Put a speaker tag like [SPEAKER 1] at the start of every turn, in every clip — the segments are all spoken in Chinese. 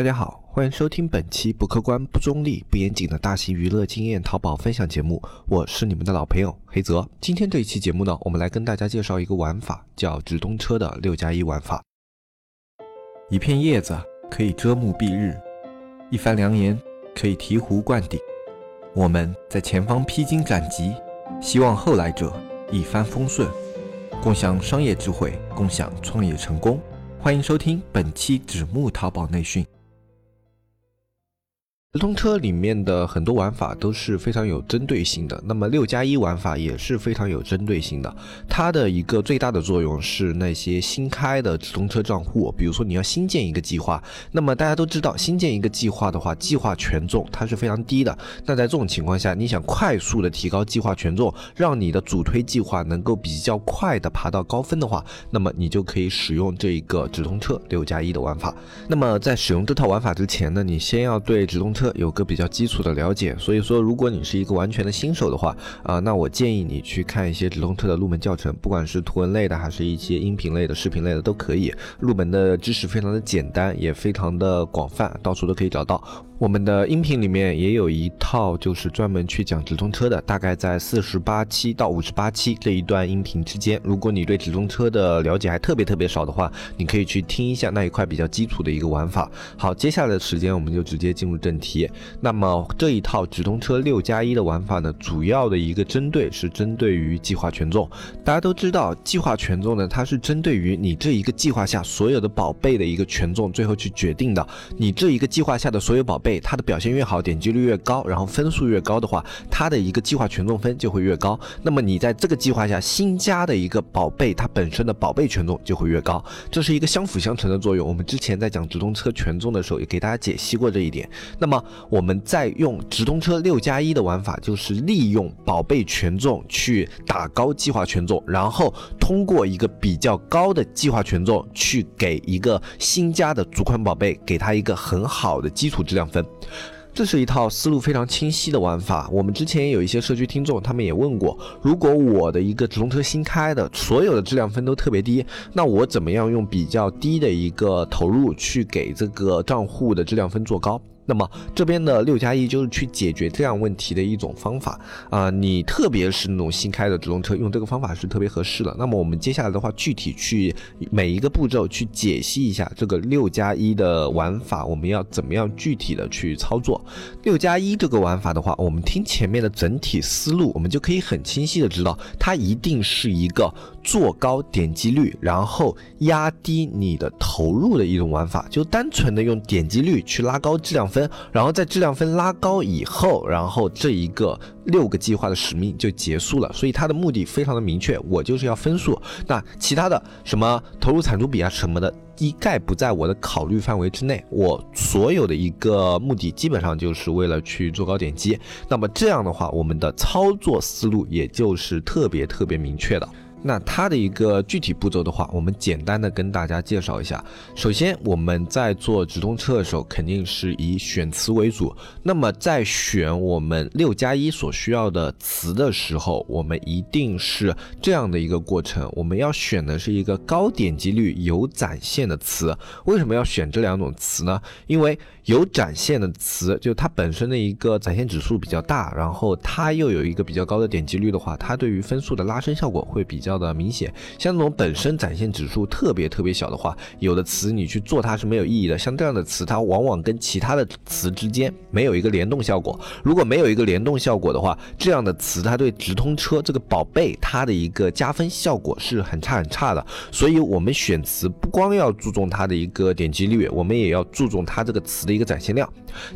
[SPEAKER 1] 大家好，欢迎收听本期不客观、不中立、不严谨的大型娱乐经验淘宝分享节目，我是你们的老朋友黑泽。今天这一期节目呢，我们来跟大家介绍一个玩法，叫直通车的六加一玩法。一片叶子可以遮目蔽日，一番良言可以醍醐灌顶。我们在前方披荆斩棘，希望后来者一帆风顺，共享商业智慧，共享创业成功。欢迎收听本期纸木淘宝内训。直通车里面的很多玩法都是非常有针对性的，那么六加一玩法也是非常有针对性的。它的一个最大的作用是那些新开的直通车账户，比如说你要新建一个计划，那么大家都知道，新建一个计划的话，计划权重它是非常低的。那在这种情况下，你想快速的提高计划权重，让你的主推计划能够比较快的爬到高分的话，那么你就可以使用这一个直通车六加一的玩法。那么在使用这套玩法之前呢，你先要对直通车。有个比较基础的了解，所以说如果你是一个完全的新手的话，啊，那我建议你去看一些直通车的入门教程，不管是图文类的，还是一些音频类的、视频类的都可以。入门的知识非常的简单，也非常的广泛，到处都可以找到。我们的音频里面也有一套，就是专门去讲直通车的，大概在四十八期到五十八期这一段音频之间。如果你对直通车的了解还特别特别少的话，你可以去听一下那一块比较基础的一个玩法。好，接下来的时间我们就直接进入正题。题那么这一套直通车六加一的玩法呢，主要的一个针对是针对于计划权重。大家都知道，计划权重呢，它是针对于你这一个计划下所有的宝贝的一个权重，最后去决定的。你这一个计划下的所有宝贝。它的表现越好，点击率越高，然后分数越高的话，它的一个计划权重分就会越高。那么你在这个计划下新加的一个宝贝，它本身的宝贝权重就会越高，这是一个相辅相成的作用。我们之前在讲直通车权重的时候，也给大家解析过这一点。那么我们再用直通车六加一的玩法，就是利用宝贝权重去打高计划权重，然后通过一个比较高的计划权重去给一个新加的主款宝贝，给它一个很好的基础质量分。这是一套思路非常清晰的玩法。我们之前也有一些社区听众，他们也问过，如果我的一个直通车新开的，所有的质量分都特别低，那我怎么样用比较低的一个投入去给这个账户的质量分做高？那么这边的六加一就是去解决这样问题的一种方法啊，你特别是那种新开的直通车，用这个方法是特别合适的。那么我们接下来的话，具体去每一个步骤去解析一下这个六加一的玩法，我们要怎么样具体的去操作？六加一这个玩法的话，我们听前面的整体思路，我们就可以很清晰的知道，它一定是一个做高点击率，然后压低你的投入的一种玩法，就单纯的用点击率去拉高质量分。然后在质量分拉高以后，然后这一个六个计划的使命就结束了。所以它的目的非常的明确，我就是要分数。那其他的什么投入产出比啊什么的，一概不在我的考虑范围之内。我所有的一个目的基本上就是为了去做高点击。那么这样的话，我们的操作思路也就是特别特别明确的。那它的一个具体步骤的话，我们简单的跟大家介绍一下。首先，我们在做直通车的时候，肯定是以选词为主。那么在选我们六加一所需要的词的时候，我们一定是这样的一个过程。我们要选的是一个高点击率、有展现的词。为什么要选这两种词呢？因为有展现的词，就它本身的一个展现指数比较大，然后它又有一个比较高的点击率的话，它对于分数的拉升效果会比较的明显。像那种本身展现指数特别特别小的话，有的词你去做它是没有意义的。像这样的词，它往往跟其他的词之间没有一个联动效果。如果没有一个联动效果的话，这样的词它对直通车这个宝贝它的一个加分效果是很差很差的。所以我们选词不光要注重它的一个点击率，我们也要注重它这个词。的一个展现量，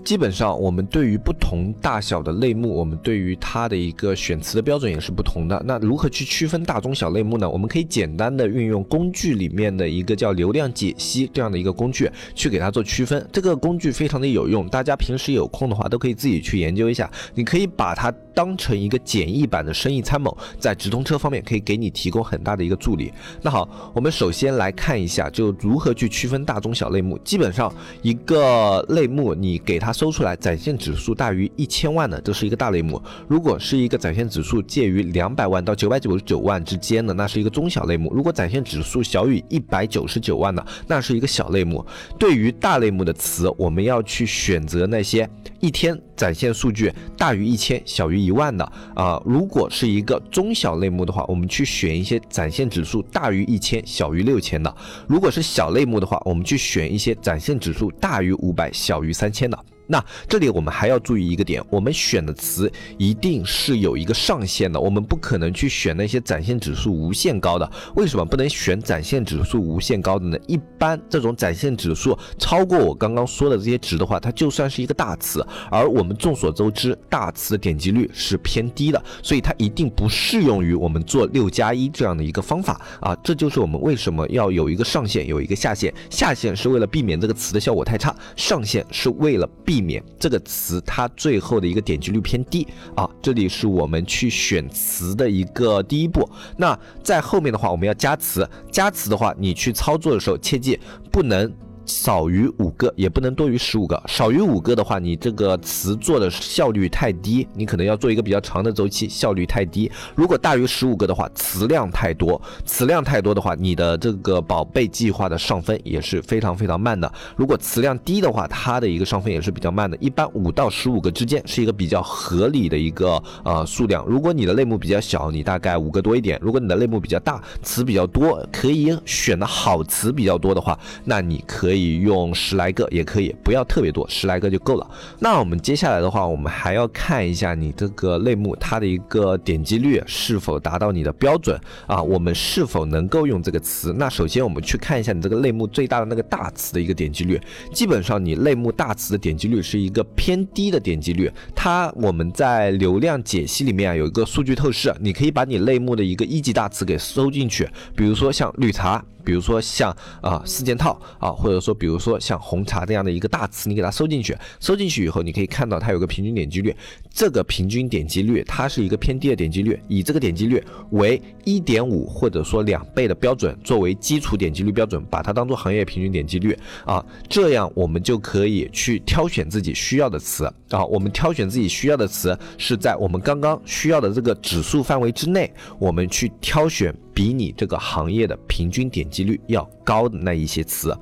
[SPEAKER 1] 基本上我们对于不同大小的类目，我们对于它的一个选词的标准也是不同的。那如何去区分大中小类目呢？我们可以简单的运用工具里面的一个叫流量解析这样的一个工具去给它做区分。这个工具非常的有用，大家平时有空的话都可以自己去研究一下。你可以把它当成一个简易版的生意参谋，在直通车方面可以给你提供很大的一个助力。那好，我们首先来看一下，就如何去区分大中小类目。基本上一个类目你给它搜出来，展现指数大于一千万的，这是一个大类目。如果是一个展现指数介于两百万到九百九十九万之间。的，那是一个中小类目；如果展现指数小于一百九十九万的，那是一个小类目。对于大类目的词，我们要去选择那些一天展现数据大于一千、小于一万的啊。如果是一个中小类目的话，我们去选一些展现指数大于一千、小于六千的；如果是小类目的话，我们去选一些展现指数大于五百、小于三千的。那这里我们还要注意一个点，我们选的词一定是有一个上限的，我们不可能去选那些展现指数无限高的。为什么不能选展现指数无限高的呢？一般这种展现指数超过我刚刚说的这些值的话，它就算是一个大词。而我们众所周知，大词的点击率是偏低的，所以它一定不适用于我们做六加一这样的一个方法啊。这就是我们为什么要有一个上限，有一个下限。下限是为了避免这个词的效果太差，上限是为了避。避免这个词它最后的一个点击率偏低啊，这里是我们去选词的一个第一步。那在后面的话，我们要加词，加词的话，你去操作的时候切记不能。少于五个，也不能多于十五个。少于五个的话，你这个词做的效率太低，你可能要做一个比较长的周期，效率太低。如果大于十五个的话，词量太多，词量太多的话，你的这个宝贝计划的上分也是非常非常慢的。如果词量低的话，它的一个上分也是比较慢的。一般五到十五个之间是一个比较合理的一个呃数量。如果你的类目比较小，你大概五个多一点；如果你的类目比较大，词比较多，可以选的好词比较多的话，那你可以。可以用十来个也可以，不要特别多，十来个就够了。那我们接下来的话，我们还要看一下你这个类目它的一个点击率是否达到你的标准啊，我们是否能够用这个词？那首先我们去看一下你这个类目最大的那个大词的一个点击率，基本上你类目大词的点击率是一个偏低的点击率。它我们在流量解析里面啊有一个数据透视，你可以把你类目的一个一级大词给收进去，比如说像绿茶。比如说像啊四件套啊，或者说比如说像红茶这样的一个大词，你给它收进去，收进去以后，你可以看到它有个平均点击率，这个平均点击率它是一个偏低的点击率，以这个点击率为一点五或者说两倍的标准作为基础点击率标准，把它当做行业平均点击率啊，这样我们就可以去挑选自己需要的词啊，我们挑选自己需要的词是在我们刚刚需要的这个指数范围之内，我们去挑选。比你这个行业的平均点击率要高的那一些词。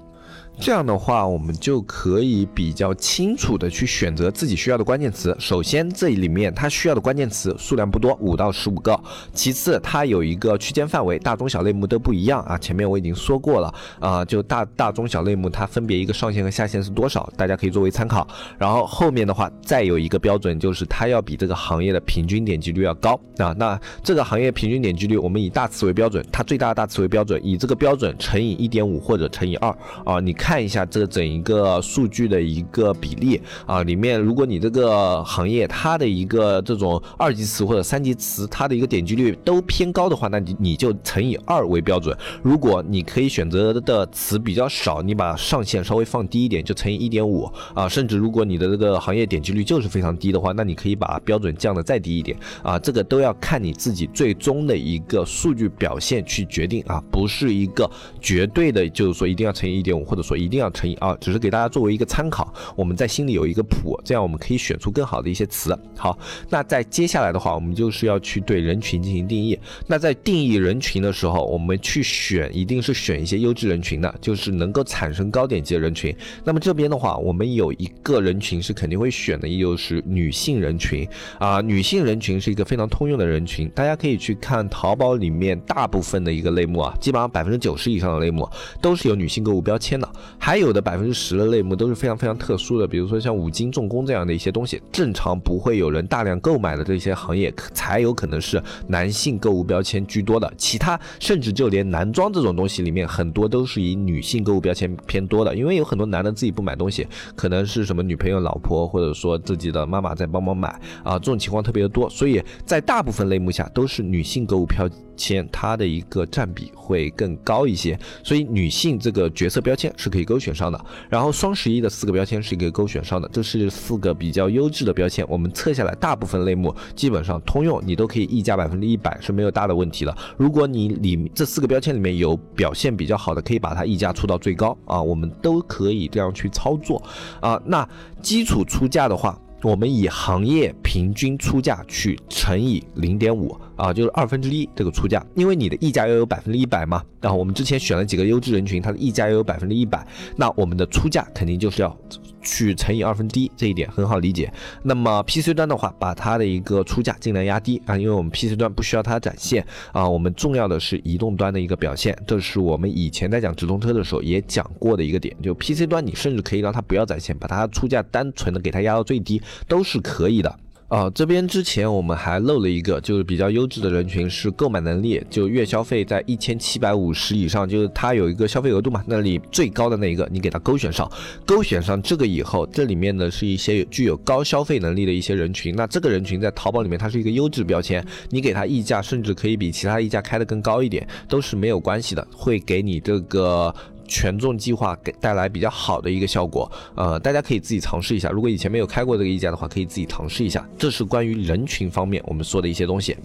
[SPEAKER 1] 这样的话，我们就可以比较清楚的去选择自己需要的关键词。首先，这里面它需要的关键词数量不多，五到十五个。其次，它有一个区间范围，大中小类目都不一样啊。前面我已经说过了啊，就大大中小类目它分别一个上限和下限是多少，大家可以作为参考。然后后面的话再有一个标准，就是它要比这个行业的平均点击率要高啊。那这个行业平均点击率，我们以大词为标准，它最大的大词为标准，以这个标准乘以一点五或者乘以二啊，你。看看一下这整一个数据的一个比例啊，里面如果你这个行业它的一个这种二级词或者三级词，它的一个点击率都偏高的话，那你你就乘以二为标准。如果你可以选择的词比较少，你把上限稍微放低一点，就乘以一点五啊。甚至如果你的这个行业点击率就是非常低的话，那你可以把标准降的再低一点啊。这个都要看你自己最终的一个数据表现去决定啊，不是一个绝对的，就是说一定要乘以一点五或者说。一定要乘以二，只是给大家作为一个参考，我们在心里有一个谱，这样我们可以选出更好的一些词。好，那在接下来的话，我们就是要去对人群进行定义。那在定义人群的时候，我们去选一定是选一些优质人群的，就是能够产生高点击的人群。那么这边的话，我们有一个人群是肯定会选的，也就是女性人群啊。女性人群是一个非常通用的人群，大家可以去看淘宝里面大部分的一个类目啊，基本上百分之九十以上的类目都是有女性购物标签的。还有的百分之十的类目都是非常非常特殊的，比如说像五金重工这样的一些东西，正常不会有人大量购买的这些行业，才有可能是男性购物标签居多的。其他甚至就连男装这种东西里面，很多都是以女性购物标签偏多的，因为有很多男的自己不买东西，可能是什么女朋友、老婆或者说自己的妈妈在帮忙买啊，这种情况特别的多，所以在大部分类目下都是女性购物标签，它的一个占比会更高一些，所以女性这个角色标签是可以勾选上的。然后双十一的四个标签是一个勾选上的，这是四个比较优质的标签。我们测下来，大部分类目基本上通用，你都可以溢价百分之一百是没有大的问题的。如果你里这四个标签里面有表现比较好的，可以把它溢价出到最高啊，我们都可以这样去操作啊。那基础出价的话。我们以行业平均出价去乘以零点五啊，就是二分之一这个出价，因为你的溢价要有百分之一百嘛。然后我们之前选了几个优质人群，它的溢价要有百分之一百，那我们的出价肯定就是要。去乘以二分之一，这一点很好理解。那么 PC 端的话，把它的一个出价尽量压低啊，因为我们 PC 端不需要它展现啊，我们重要的是移动端的一个表现。这是我们以前在讲直通车的时候也讲过的一个点，就 PC 端你甚至可以让它不要展现，把它出价单纯的给它压到最低都是可以的。啊，这边之前我们还漏了一个，就是比较优质的人群是购买能力，就月消费在一千七百五十以上，就是它有一个消费额度嘛，那里最高的那一个，你给它勾选上，勾选上这个以后，这里面呢是一些具有高消费能力的一些人群，那这个人群在淘宝里面它是一个优质标签，你给它溢价甚至可以比其他溢价开的更高一点，都是没有关系的，会给你这个。权重计划给带来比较好的一个效果，呃，大家可以自己尝试一下。如果以前没有开过这个溢价的话，可以自己尝试一下。这是关于人群方面我们说的一些东西。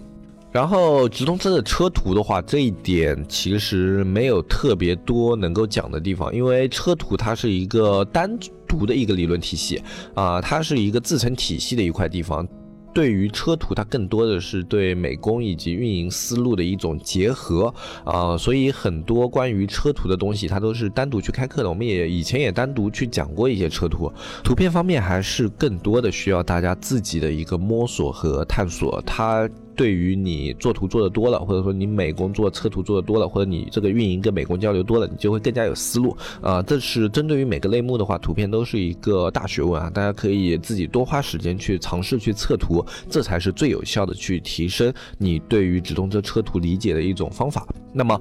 [SPEAKER 1] 然后直通车的车图的话，这一点其实没有特别多能够讲的地方，因为车图它是一个单独的一个理论体系啊，它是一个自成体系的一块地方。对于车图，它更多的是对美工以及运营思路的一种结合啊，所以很多关于车图的东西，它都是单独去开课的。我们也以前也单独去讲过一些车图，图片方面还是更多的需要大家自己的一个摸索和探索。它。对于你做图做的多了，或者说你美工做测图做的多了，或者你这个运营跟美工交流多了，你就会更加有思路啊。这是针对于每个类目的话，图片都是一个大学问啊。大家可以自己多花时间去尝试去测图，这才是最有效的去提升你对于直通车车图理解的一种方法。那么。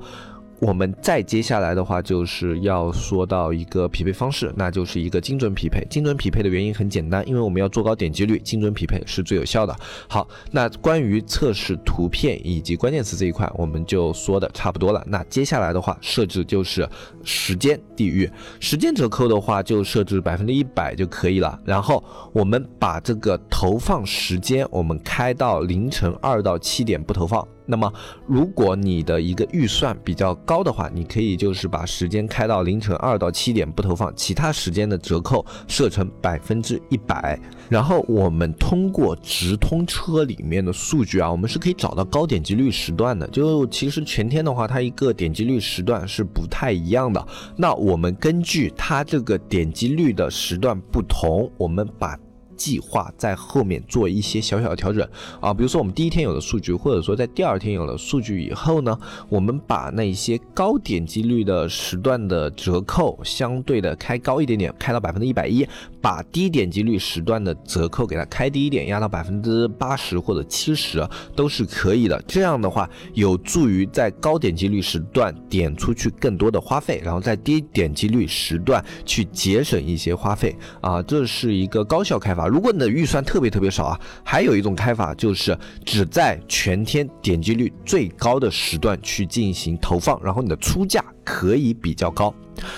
[SPEAKER 1] 我们再接下来的话，就是要说到一个匹配方式，那就是一个精准匹配。精准匹配的原因很简单，因为我们要做高点击率，精准匹配是最有效的。好，那关于测试图片以及关键词这一块，我们就说的差不多了。那接下来的话，设置就是时间地域，时间折扣的话就设置百分之一百就可以了。然后我们把这个投放时间，我们开到凌晨二到七点不投放。那么，如果你的一个预算比较高的话，你可以就是把时间开到凌晨二到七点不投放，其他时间的折扣设成百分之一百。然后我们通过直通车里面的数据啊，我们是可以找到高点击率时段的。就其实全天的话，它一个点击率时段是不太一样的。那我们根据它这个点击率的时段不同，我们把。计划在后面做一些小小的调整啊，比如说我们第一天有了数据，或者说在第二天有了数据以后呢，我们把那些高点击率的时段的折扣相对的开高一点点，开到百分之一百一，把低点击率时段的折扣给它开低一点，压到百分之八十或者七十都是可以的。这样的话，有助于在高点击率时段点出去更多的花费，然后在低点击率时段去节省一些花费啊，这是一个高效开发。如果你的预算特别特别少啊，还有一种开法就是只在全天点击率最高的时段去进行投放，然后你的出价可以比较高。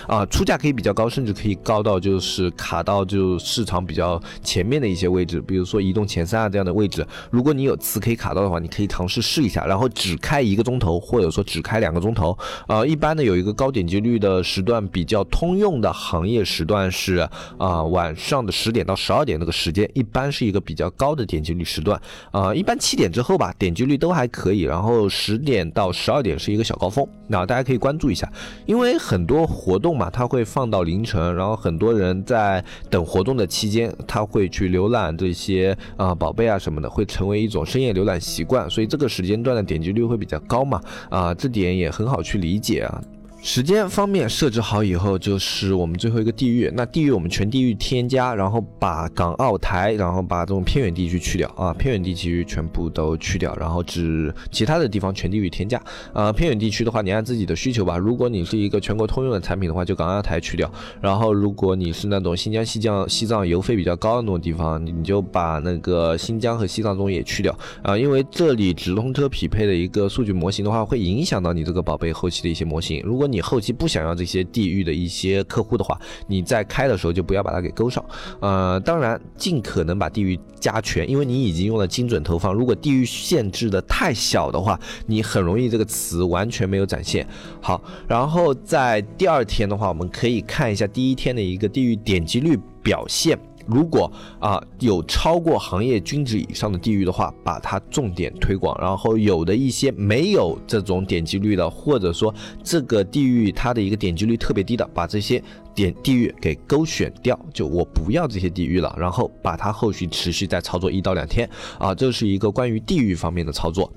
[SPEAKER 1] 啊，出价可以比较高，甚至可以高到就是卡到就市场比较前面的一些位置，比如说移动前三啊这样的位置。如果你有词可以卡到的话，你可以尝试试一下，然后只开一个钟头，或者说只开两个钟头。啊，一般的有一个高点击率的时段，比较通用的行业时段是啊晚上的十点到十二点那个时间，一般是一个比较高的点击率时段。啊，一般七点之后吧，点击率都还可以，然后十点到十二点是一个小高峰。那大家可以关注一下，因为很多。活动嘛，它会放到凌晨，然后很多人在等活动的期间，他会去浏览这些啊宝贝啊什么的，会成为一种深夜浏览习惯，所以这个时间段的点击率会比较高嘛，啊，这点也很好去理解啊。时间方面设置好以后，就是我们最后一个地域。那地域我们全地域添加，然后把港澳台，然后把这种偏远地区去掉啊，偏远地区全部都去掉，然后只其他的地方全地域添加。啊，偏远地区的话，你按自己的需求吧。如果你是一个全国通用的产品的话，就港澳台去掉。然后如果你是那种新疆、西藏、西藏邮费比较高的那种地方，你就把那个新疆和西藏中也去掉啊，因为这里直通车匹配的一个数据模型的话，会影响到你这个宝贝后期的一些模型。如果你后期不想要这些地域的一些客户的话，你在开的时候就不要把它给勾上。呃，当然尽可能把地域加全，因为你已经用了精准投放。如果地域限制的太小的话，你很容易这个词完全没有展现。好，然后在第二天的话，我们可以看一下第一天的一个地域点击率表现。如果啊有超过行业均值以上的地域的话，把它重点推广。然后有的一些没有这种点击率的，或者说这个地域它的一个点击率特别低的，把这些点地域给勾选掉，就我不要这些地域了，然后把它后续持续再操作一到两天啊，这是一个关于地域方面的操作。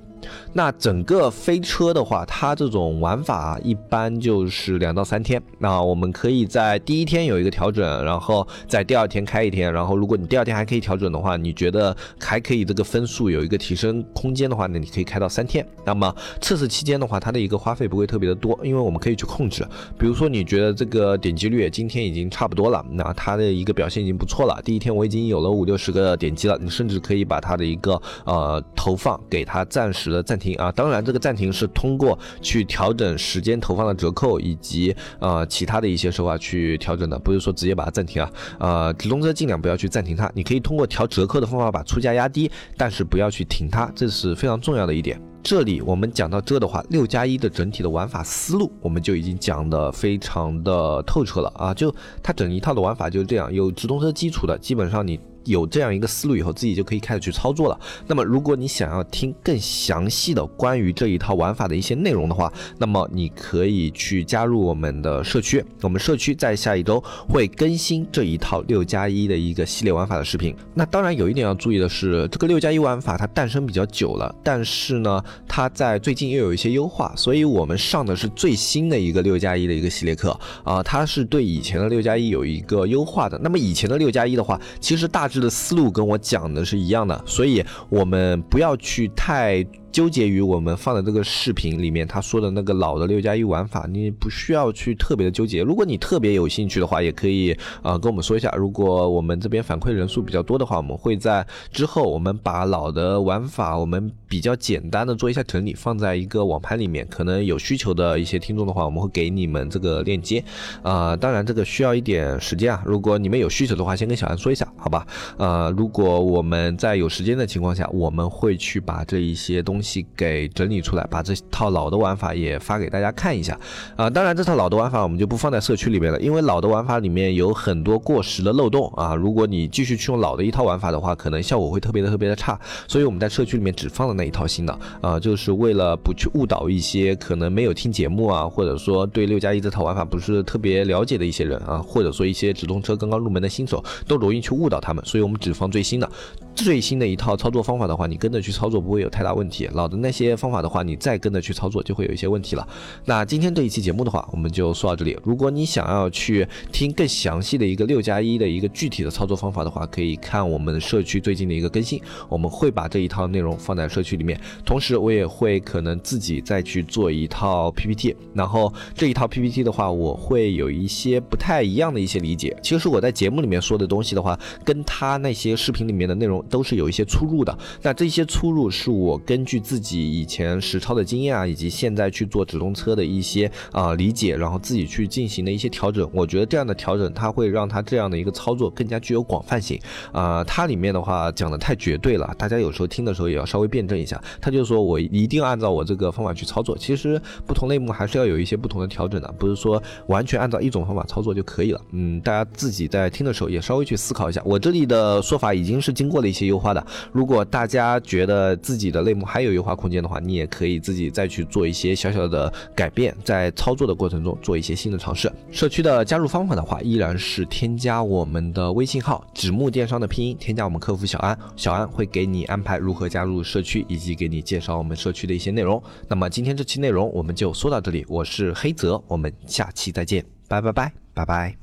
[SPEAKER 1] 那整个飞车的话，它这种玩法一般就是两到三天。那我们可以在第一天有一个调整，然后在第二天开一天。然后如果你第二天还可以调整的话，你觉得还可以这个分数有一个提升空间的话，那你可以开到三天。那么测试期间的话，它的一个花费不会特别的多，因为我们可以去控制。比如说你觉得这个点击率今天已经差不多了，那它的一个表现已经不错了。第一天我已经有了五六十个点击了，你甚至可以把它的一个呃投放给它暂时。的暂停啊，当然这个暂停是通过去调整时间投放的折扣以及呃其他的一些手法去调整的，不是说直接把它暂停啊。呃，直通车尽量不要去暂停它，你可以通过调折扣的方法把出价压低，但是不要去停它，这是非常重要的一点。这里我们讲到这的话，六加一的整体的玩法思路我们就已经讲的非常的透彻了啊，就它整一套的玩法就是这样，有直通车基础的，基本上你。有这样一个思路以后，自己就可以开始去操作了。那么，如果你想要听更详细的关于这一套玩法的一些内容的话，那么你可以去加入我们的社区。我们社区在下一周会更新这一套六加一的一个系列玩法的视频。那当然有一点要注意的是，这个六加一玩法它诞生比较久了，但是呢，它在最近又有一些优化，所以我们上的是最新的一个六加一的一个系列课啊，它是对以前的六加一有一个优化的。那么以前的六加一的话，其实大。的思路跟我讲的是一样的，所以我们不要去太。纠结于我们放的这个视频里面他说的那个老的六加一玩法，你不需要去特别的纠结。如果你特别有兴趣的话，也可以啊跟我们说一下。如果我们这边反馈人数比较多的话，我们会在之后我们把老的玩法我们比较简单的做一下整理，放在一个网盘里面。可能有需求的一些听众的话，我们会给你们这个链接。啊，当然这个需要一点时间啊。如果你们有需求的话，先跟小安说一下，好吧？呃，如果我们在有时间的情况下，我们会去把这一些东西。给整理出来，把这套老的玩法也发给大家看一下啊！当然，这套老的玩法我们就不放在社区里面了，因为老的玩法里面有很多过时的漏洞啊！如果你继续去用老的一套玩法的话，可能效果会特别的特别的差，所以我们在社区里面只放了那一套新的啊，就是为了不去误导一些可能没有听节目啊，或者说对六加一这套玩法不是特别了解的一些人啊，或者说一些直通车刚刚入门的新手，都容易去误导他们，所以我们只放最新的。最新的一套操作方法的话，你跟着去操作不会有太大问题。老的那些方法的话，你再跟着去操作就会有一些问题了。那今天这一期节目的话，我们就说到这里。如果你想要去听更详细的一个六加一的一个具体的操作方法的话，可以看我们社区最近的一个更新，我们会把这一套内容放在社区里面。同时，我也会可能自己再去做一套 PPT，然后这一套 PPT 的话，我会有一些不太一样的一些理解。其实我在节目里面说的东西的话，跟他那些视频里面的内容。都是有一些出入的，那这些出入是我根据自己以前实操的经验啊，以及现在去做直通车的一些啊理解，然后自己去进行的一些调整。我觉得这样的调整，它会让它这样的一个操作更加具有广泛性啊。它里面的话讲的太绝对了，大家有时候听的时候也要稍微辩证一下。他就说我一定按照我这个方法去操作，其实不同类目还是要有一些不同的调整的，不是说完全按照一种方法操作就可以了。嗯，大家自己在听的时候也稍微去思考一下。我这里的说法已经是经过了。一些优化的，如果大家觉得自己的类目还有优化空间的话，你也可以自己再去做一些小小的改变，在操作的过程中做一些新的尝试。社区的加入方法的话，依然是添加我们的微信号“纸木电商”的拼音，添加我们客服小安，小安会给你安排如何加入社区，以及给你介绍我们社区的一些内容。那么今天这期内容我们就说到这里，我是黑泽，我们下期再见，拜拜拜拜拜。